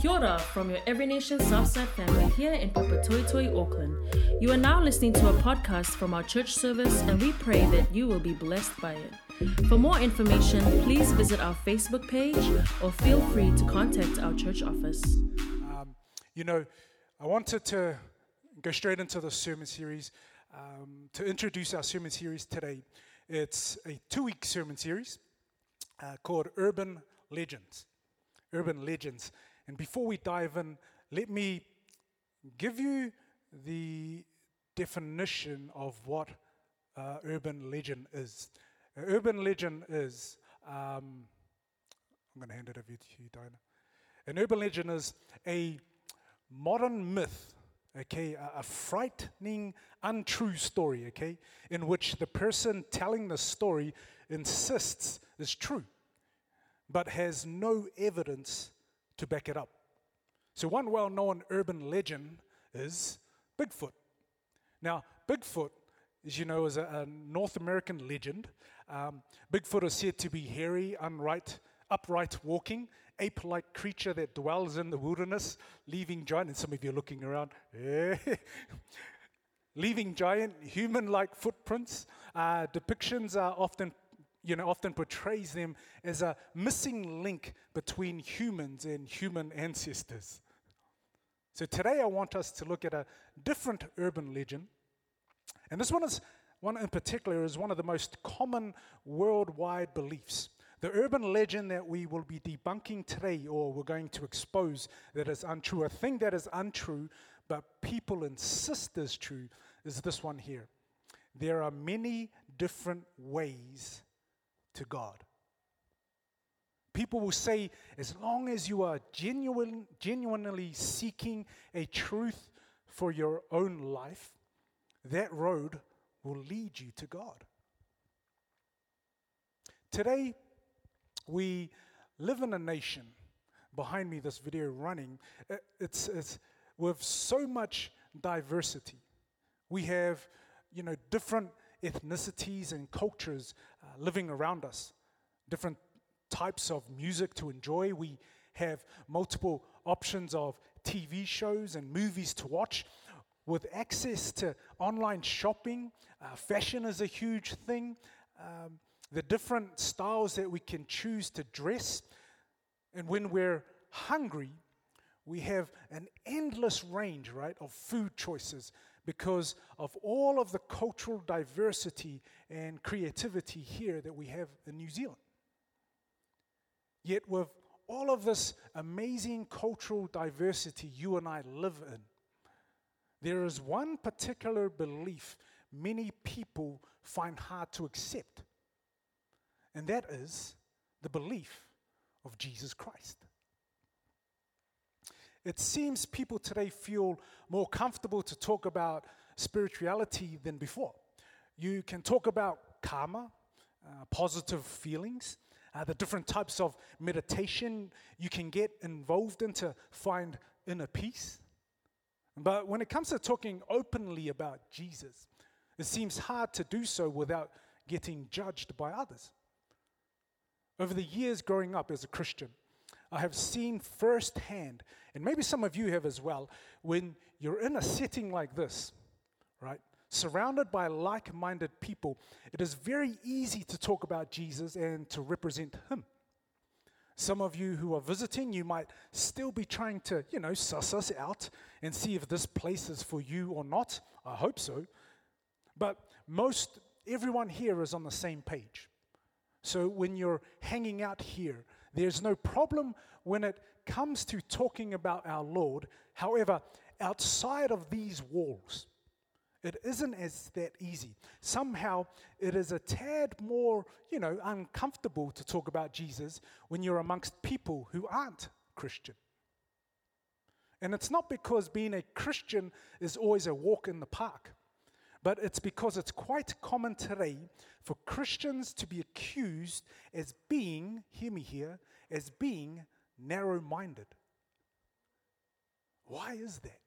Kia ora from your Every Nation Southside family here in Papatoetoe, Auckland. You are now listening to a podcast from our church service, and we pray that you will be blessed by it. For more information, please visit our Facebook page or feel free to contact our church office. Um, you know, I wanted to go straight into the sermon series um, to introduce our sermon series today. It's a two week sermon series uh, called Urban Legends. Urban Legends. And before we dive in, let me give you the definition of what uh, urban legend is. An urban legend is, um, I'm going to hand it over to you, Dinah. An urban legend is a modern myth, okay, a, a frightening, untrue story, okay, in which the person telling the story insists is true, but has no evidence to back it up. So, one well known urban legend is Bigfoot. Now, Bigfoot, as you know, is a, a North American legend. Um, Bigfoot is said to be hairy, unright, upright walking, ape like creature that dwells in the wilderness, leaving giant, and some of you are looking around, leaving giant human like footprints. Uh, depictions are often you know, often portrays them as a missing link between humans and human ancestors. So today I want us to look at a different urban legend. And this one is one in particular is one of the most common worldwide beliefs. The urban legend that we will be debunking today, or we're going to expose that is untrue, a thing that is untrue, but people insist is true, is this one here. There are many different ways to God. People will say, as long as you are genuine, genuinely seeking a truth for your own life, that road will lead you to God. Today, we live in a nation, behind me, this video running, uh, it's, it's with so much diversity. We have, you know, different ethnicities and cultures uh, living around us, different types of music to enjoy. We have multiple options of TV shows and movies to watch. With access to online shopping, uh, fashion is a huge thing. Um, the different styles that we can choose to dress. And when we're hungry, we have an endless range, right, of food choices because of all of the cultural diversity and creativity here that we have in New Zealand. Yet, with all of this amazing cultural diversity you and I live in, there is one particular belief many people find hard to accept, and that is the belief of Jesus Christ. It seems people today feel more comfortable to talk about spirituality than before. You can talk about karma, uh, positive feelings, uh, the different types of meditation you can get involved in to find inner peace. But when it comes to talking openly about Jesus, it seems hard to do so without getting judged by others. Over the years growing up as a Christian, I have seen firsthand, and maybe some of you have as well, when you're in a setting like this, right? Surrounded by like minded people, it is very easy to talk about Jesus and to represent Him. Some of you who are visiting, you might still be trying to, you know, suss us out and see if this place is for you or not. I hope so. But most, everyone here is on the same page. So when you're hanging out here, there's no problem when it comes to talking about our Lord. However, outside of these walls, it isn't as that easy. Somehow, it is a tad more, you know, uncomfortable to talk about Jesus when you're amongst people who aren't Christian. And it's not because being a Christian is always a walk in the park, but it's because it's quite common today for Christians to be accused as being, hear me here, as being narrow minded. Why is that?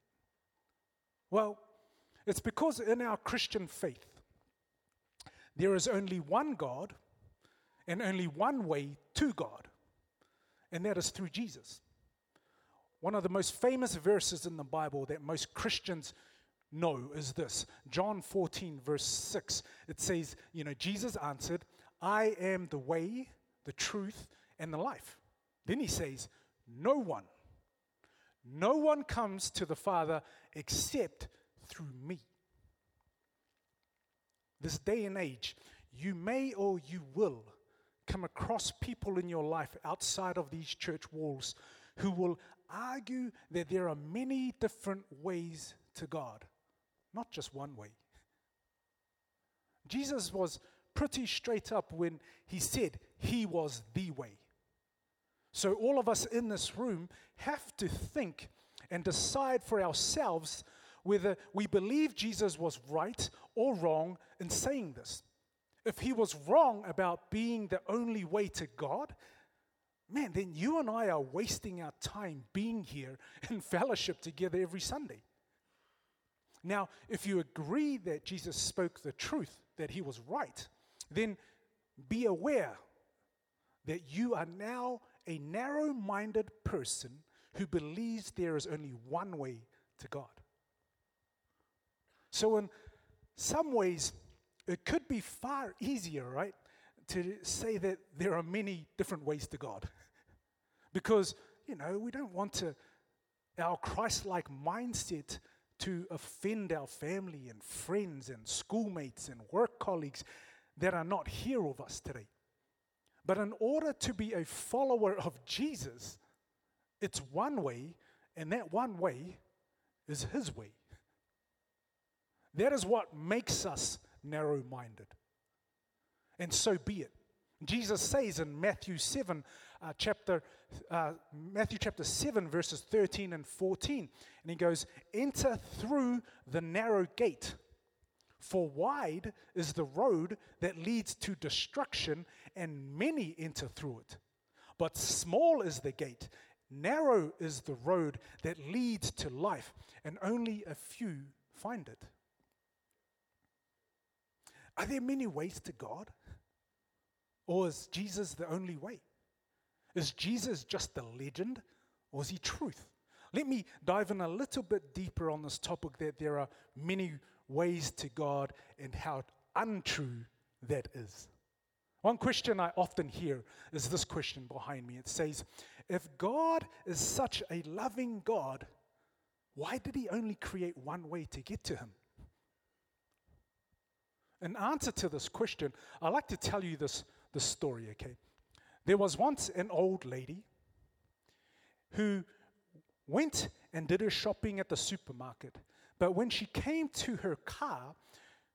Well, it's because in our Christian faith, there is only one God and only one way to God, and that is through Jesus. one of the most famous verses in the Bible that most Christians know is this John 14, verse 6. It says, You know, Jesus answered, I am the way, the truth, and the life. Then he says, No one, no one comes to the Father except through me. This day and age, you may or you will come across people in your life outside of these church walls who will argue that there are many different ways to God, not just one way. Jesus was pretty straight up when he said he was the way. So, all of us in this room have to think and decide for ourselves whether we believe Jesus was right or wrong in saying this. If he was wrong about being the only way to God, man, then you and I are wasting our time being here in fellowship together every Sunday. Now, if you agree that Jesus spoke the truth, that he was right, then be aware that you are now a narrow minded person who believes there is only one way to God. So, in some ways, it could be far easier, right, to say that there are many different ways to God. because, you know, we don't want to, our Christ like mindset to offend our family and friends and schoolmates and work colleagues that are not here with us today. But in order to be a follower of Jesus, it's one way, and that one way is His way. That is what makes us narrow minded. And so be it. Jesus says in Matthew 7, uh, chapter, uh, Matthew chapter 7, verses 13 and 14, and he goes, Enter through the narrow gate. For wide is the road that leads to destruction, and many enter through it. But small is the gate, narrow is the road that leads to life, and only a few find it. Are there many ways to God? Or is Jesus the only way? Is Jesus just a legend, or is he truth? Let me dive in a little bit deeper on this topic that there are many ways to God and how untrue that is. One question I often hear is this question behind me. It says, If God is such a loving God, why did he only create one way to get to him? In answer to this question, I like to tell you this, this story, okay? There was once an old lady who went and did her shopping at the supermarket but when she came to her car,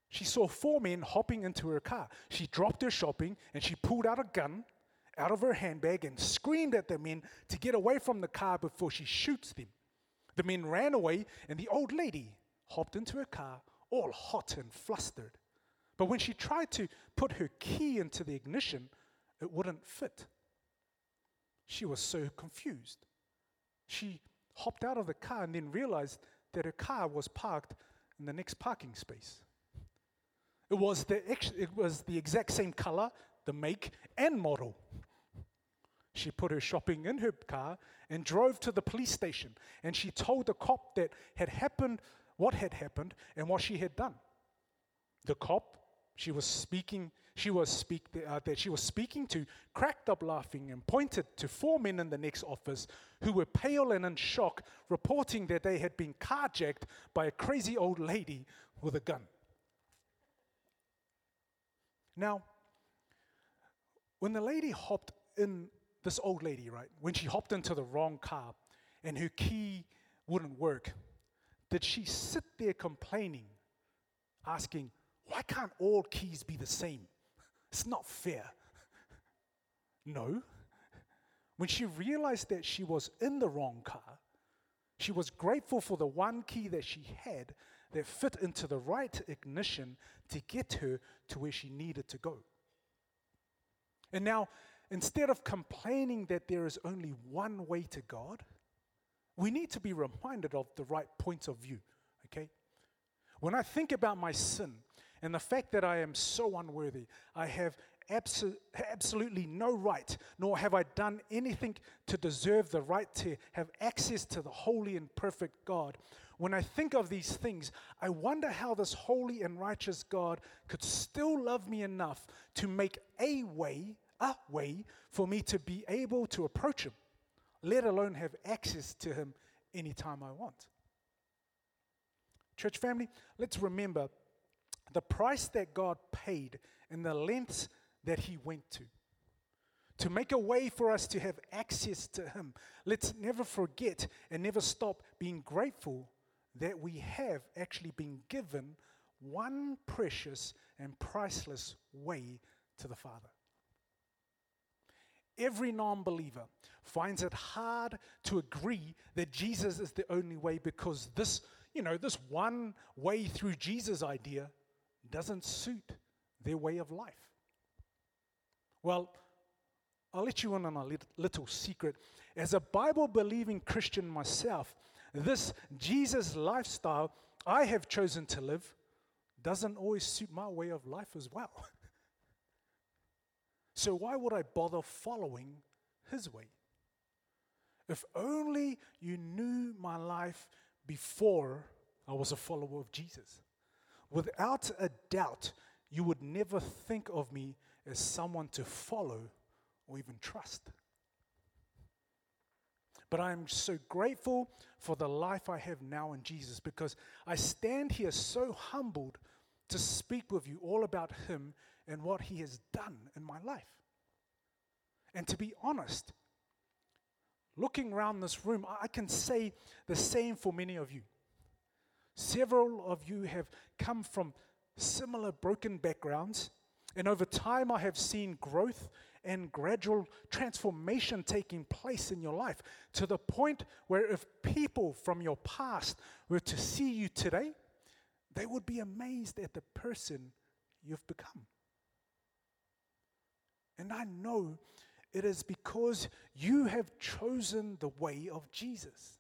she saw four men hopping into her car. She dropped her shopping and she pulled out a gun out of her handbag and screamed at the men to get away from the car before she shoots them. The men ran away, and the old lady hopped into her car, all hot and flustered. But when she tried to put her key into the ignition, it wouldn't fit. She was so confused. She hopped out of the car and then realized that her car was parked in the next parking space. It was the, it was the exact same color, the make, and model. She put her shopping in her car and drove to the police station. And she told the cop that had happened, what had happened, and what she had done. The cop, she was speaking she was speak, uh, that she was speaking to cracked up laughing and pointed to four men in the next office who were pale and in shock, reporting that they had been carjacked by a crazy old lady with a gun. Now, when the lady hopped in, this old lady, right, when she hopped into the wrong car and her key wouldn't work, did she sit there complaining, asking, why can't all keys be the same? It's not fair. No. When she realized that she was in the wrong car, she was grateful for the one key that she had that fit into the right ignition to get her to where she needed to go. And now, instead of complaining that there is only one way to God, we need to be reminded of the right point of view, okay? When I think about my sin, and the fact that I am so unworthy, I have abso- absolutely no right, nor have I done anything to deserve the right to have access to the holy and perfect God. When I think of these things, I wonder how this holy and righteous God could still love me enough to make a way, a way, for me to be able to approach Him, let alone have access to Him anytime I want. Church family, let's remember the price that God paid and the lengths that He went to. To make a way for us to have access to Him. Let's never forget and never stop being grateful that we have actually been given one precious and priceless way to the Father. Every non believer finds it hard to agree that Jesus is the only way because this, you know, this one way through Jesus idea doesn't suit their way of life. Well, I'll let you in on a little secret. As a Bible believing Christian myself, this Jesus lifestyle I have chosen to live doesn't always suit my way of life as well. so, why would I bother following his way? If only you knew my life before I was a follower of Jesus. Without a doubt, you would never think of me as someone to follow or even trust. But I am so grateful for the life I have now in Jesus because I stand here so humbled to speak with you all about Him and what He has done in my life. And to be honest, looking around this room, I can say the same for many of you. Several of you have come from similar broken backgrounds, and over time I have seen growth and gradual transformation taking place in your life to the point where if people from your past were to see you today, they would be amazed at the person you've become. And I know it is because you have chosen the way of Jesus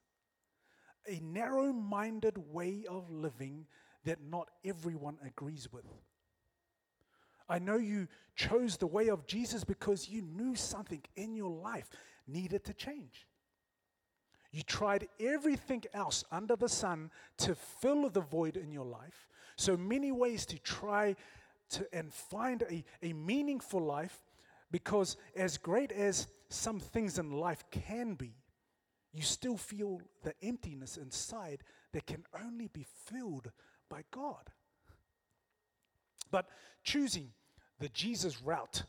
a narrow minded way of living that not everyone agrees with. I know you chose the way of Jesus because you knew something in your life needed to change. You tried everything else under the sun to fill the void in your life. So many ways to try to and find a, a meaningful life because as great as some things in life can be, you still feel the emptiness inside that can only be filled by God. But choosing the Jesus route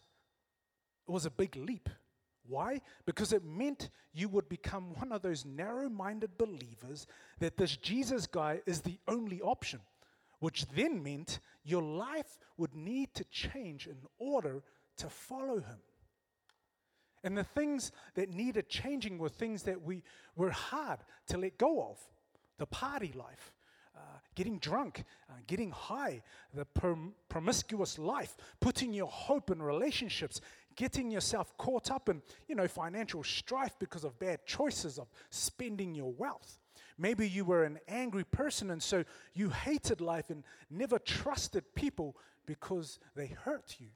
was a big leap. Why? Because it meant you would become one of those narrow minded believers that this Jesus guy is the only option, which then meant your life would need to change in order to follow him. And the things that needed changing were things that we were hard to let go of the party life, uh, getting drunk, uh, getting high, the prom- promiscuous life, putting your hope in relationships, getting yourself caught up in you know financial strife because of bad choices of spending your wealth. Maybe you were an angry person and so you hated life and never trusted people because they hurt you.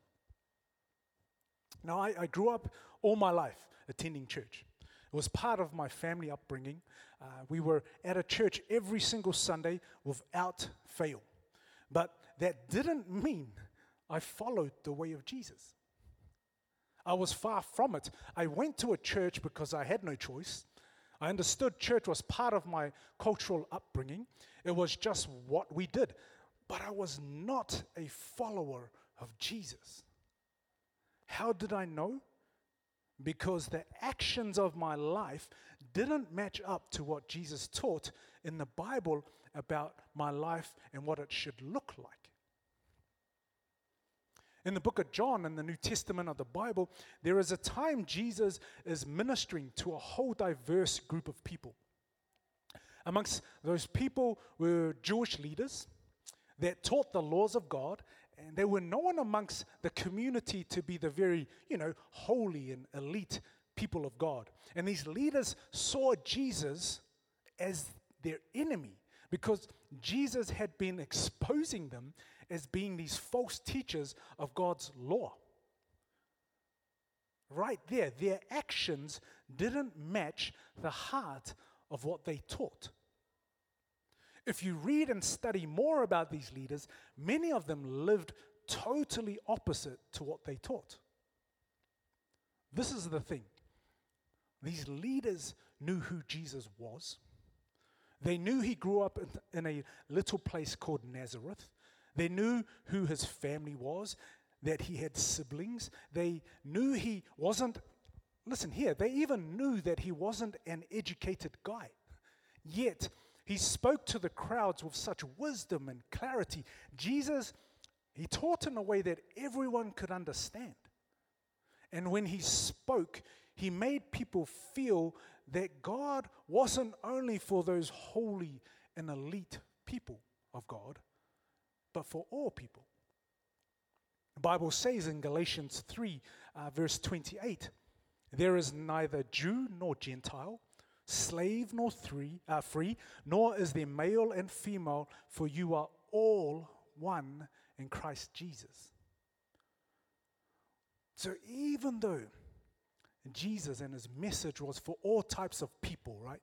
Now, I, I grew up all my life attending church. It was part of my family upbringing. Uh, we were at a church every single Sunday without fail. But that didn't mean I followed the way of Jesus. I was far from it. I went to a church because I had no choice. I understood church was part of my cultural upbringing, it was just what we did. But I was not a follower of Jesus. How did I know? Because the actions of my life didn't match up to what Jesus taught in the Bible about my life and what it should look like. In the book of John, in the New Testament of the Bible, there is a time Jesus is ministering to a whole diverse group of people. Amongst those people were Jewish leaders that taught the laws of God and they were known amongst the community to be the very, you know, holy and elite people of God. And these leaders saw Jesus as their enemy because Jesus had been exposing them as being these false teachers of God's law. right there, their actions didn't match the heart of what they taught. If you read and study more about these leaders, many of them lived totally opposite to what they taught. This is the thing these leaders knew who Jesus was. They knew he grew up in, a little place called Nazareth. They knew who his family was, that he had siblings. They knew he wasn't, listen here, they even knew that he wasn't an educated guy. Yet, he spoke to the crowds with such wisdom and clarity. Jesus, he taught in a way that everyone could understand. And when he spoke, he made people feel that God wasn't only for those holy and elite people of God, but for all people. The Bible says in Galatians 3, uh, verse 28, there is neither Jew nor Gentile, slave nor free, uh, free, nor is there male and female, for you are all one in Christ Jesus. So even though Jesus and his message was for all types of people, right?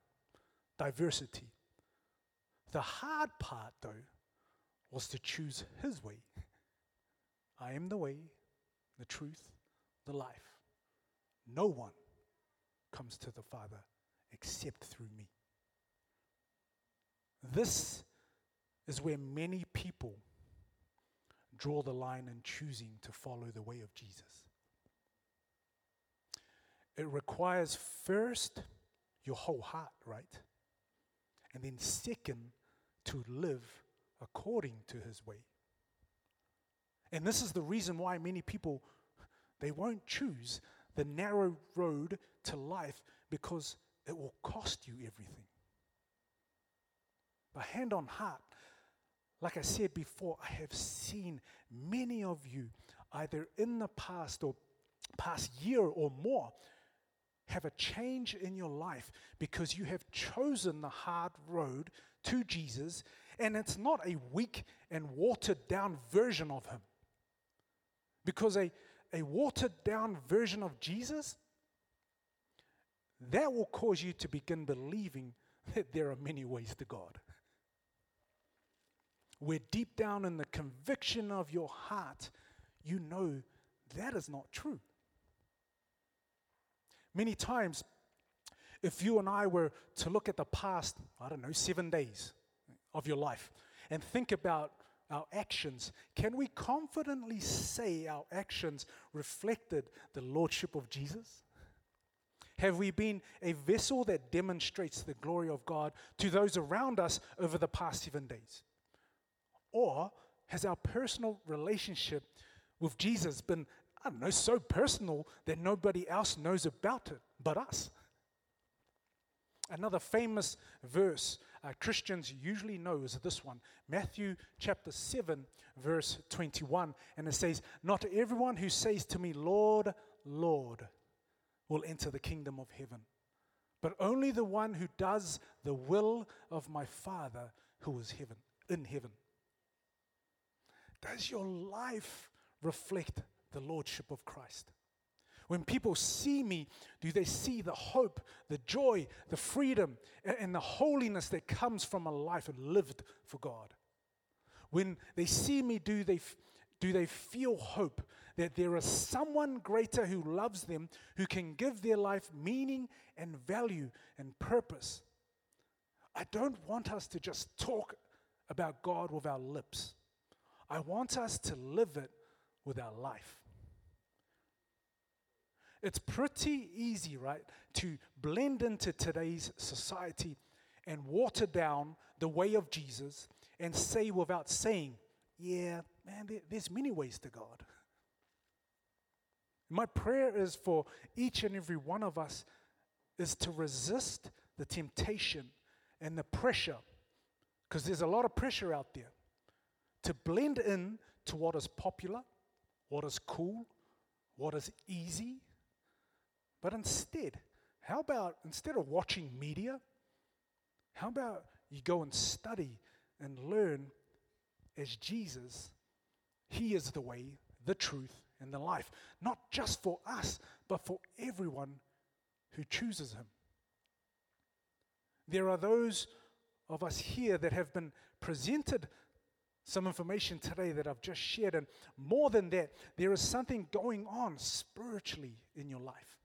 Diversity. The hard part, though, was to choose his way. I am the way, the truth, the life. No one comes to the Father except through me. This is where many people draw the line in choosing to follow the way of Jesus. It requires first your whole heart, right? And then, second, to live according to his way. And this is the reason why many people they won't choose the narrow road to life because it will cost you everything. But hand on heart, like I said before, I have seen many of you either in the past or past year or more have a change in your life because you have chosen the hard road to Jesus and it's not a weak and watered down version of him. Because a, a watered down version of Jesus that will cause you to begin believing that there are many ways to God. Where deep down in the conviction of your heart, you know that is not true. Many times, if you and I were to look at the past, I don't know, seven days of your life and think about our actions, can we confidently say our actions reflected the Lordship of Jesus? Have we been a vessel that demonstrates the glory of God to those around us over the past seven days? Or has our personal relationship with Jesus been, I don't know, so personal that nobody else knows about it but us? Another famous verse uh, Christians usually know is this one Matthew chapter 7, verse 21. And it says, Not everyone who says to me, Lord, Lord, will enter the kingdom of heaven, but only the one who does the will of my Father who is heaven, in heaven. Does your life reflect the Lordship of Christ? When people see me, do they see the hope, the joy, the freedom, and the holiness that comes from a life lived for God? When they see me, do they, do they feel hope that there is someone greater who loves them, who can give their life meaning and value and purpose? I don't want us to just talk about God with our lips. I want us to live it with our life. It's pretty easy, right, to blend into today's society and water down the way of Jesus and say without saying, yeah, man, there's many ways to God. My prayer is for each and every one of us is to resist the temptation and the pressure, because there's a lot of pressure out there, to blend in to what is popular, what is cool, what is easy. But instead, how about instead of watching media, how about you go and study and learn as Jesus? He is the way, the truth, and the life, not just for us, but for everyone who chooses Him. There are those of us here that have been presented some information today that I've just shared. And more than that, there is something going on spiritually in your life.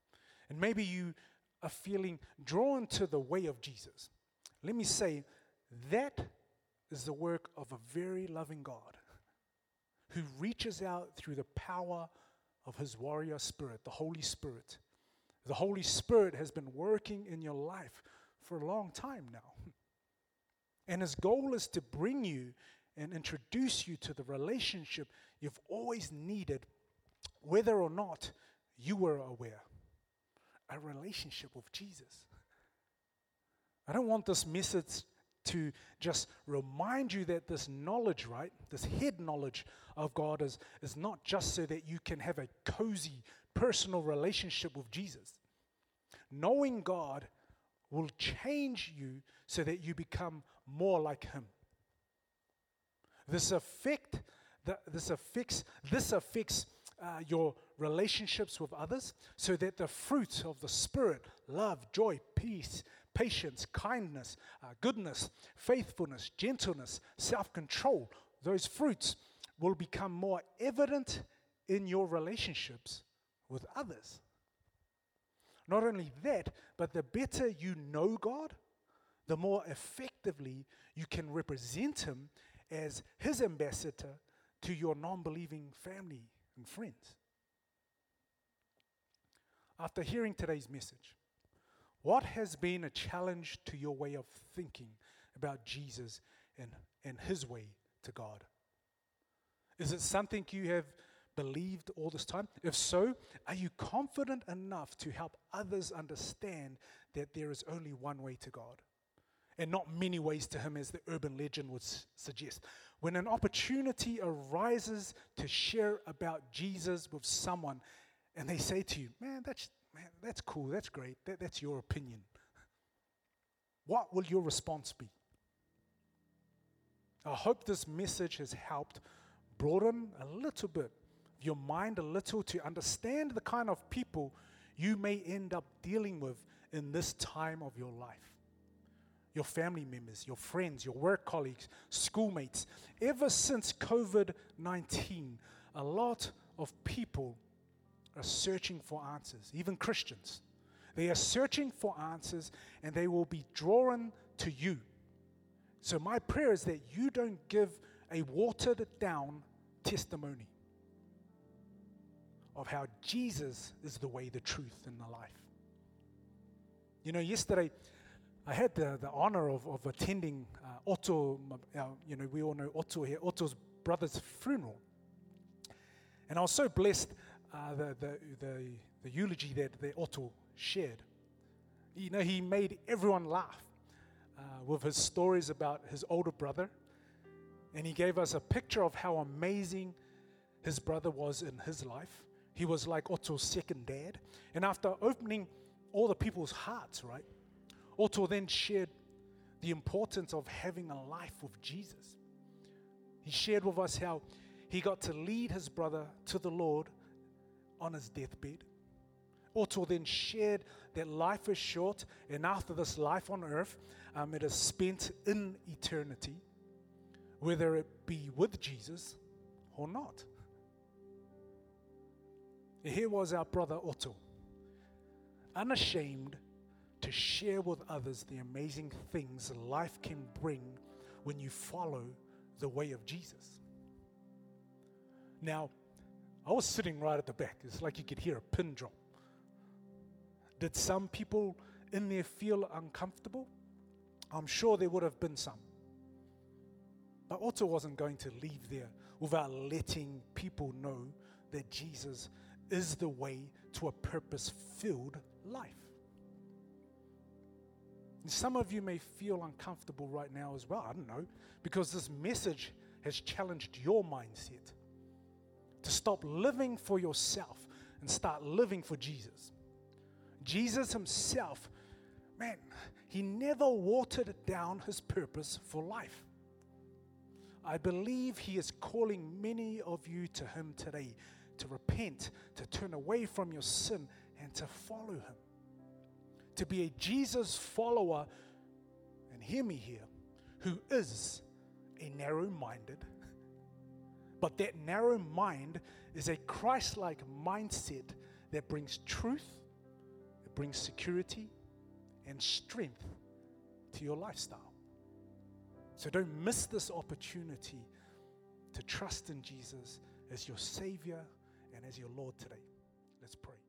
And maybe you are feeling drawn to the way of Jesus. Let me say, that is the work of a very loving God who reaches out through the power of his warrior spirit, the Holy Spirit. The Holy Spirit has been working in your life for a long time now. And his goal is to bring you and introduce you to the relationship you've always needed, whether or not you were aware a relationship with Jesus. I don't want this message to just remind you that this knowledge, right, this head knowledge of God is, is not just so that you can have a cozy personal relationship with Jesus. Knowing God will change you so that you become more like Him. This affect this affects this affects uh, your relationships with others, so that the fruit of the Spirit, love, joy, peace, patience, kindness, uh, goodness, faithfulness, gentleness, self-control, those fruits will become more evident in your relationships with others. Not only that, but the better you know God, the more effectively you can represent Him as His ambassador to your non believing family and friends. After hearing today's message, what has been a challenge to your way of thinking about Jesus and, and His way to God? Is it something you have believed all this time? If so, are you confident enough to help others understand that there is only one way to God? and not many ways to him, as the urban legend would suggest. When an opportunity arises to share about Jesus with someone, and they say to you, "Man, that's man, that's cool, that's great, that, that's your opinion," what will your response be? I hope this message has helped broaden a little bit your mind a little to understand the kind of people you may end up dealing with in this time of your life your family members, your friends, your work colleagues, schoolmates. Ever since COVID 19, a lot of people are searching for answers, even Christians. They are searching for answers and they will be drawn to you. So, my prayer is that you don't give a watered down testimony of how Jesus is the way, the truth, and the life. You know, yesterday, I had the, the honor of, of attending uh, Otto, uh, you know, we all know Otto here, Otto's brother's funeral. And I was so blessed uh, the, the, the, the, eulogy that, that Otto shared. You know, he made everyone laugh uh, with his stories about his older brother. And he gave us a picture of how amazing his brother was in his life. He was like Otto's second dad. And after opening all the people's hearts, right? Otto then shared the importance of having a life with Jesus. He shared with us how he got to lead his brother to the Lord on his deathbed. Otto then shared that life is short, and after this life on earth, um, it is spent in eternity, whether it be with Jesus or not. Here was our brother Otto, unashamed to share with others the amazing things life can bring when you follow the way of Jesus. Now, I was sitting right at the back. It's like you could hear a pin drop. Did some people in there feel uncomfortable? I'm sure there would have been some. But Otto wasn't going to leave there without letting people know that Jesus is the way to a purpose filled life. And some of you may feel uncomfortable right now as well. I don't know, because this message has challenged your mindset to stop living for yourself and start living for Jesus. Jesus himself, man, he never watered down his purpose for life. I believe he is calling many of you to him today to repent, to turn away from your sin, and to follow him, to be a Jesus follower, and hear me here, who is a narrow minded, but that narrow mind is a Christ like mindset that brings truth, it brings security and strength to your lifestyle. So don't miss this opportunity to trust in Jesus as your Savior and as your Lord today. Let's pray.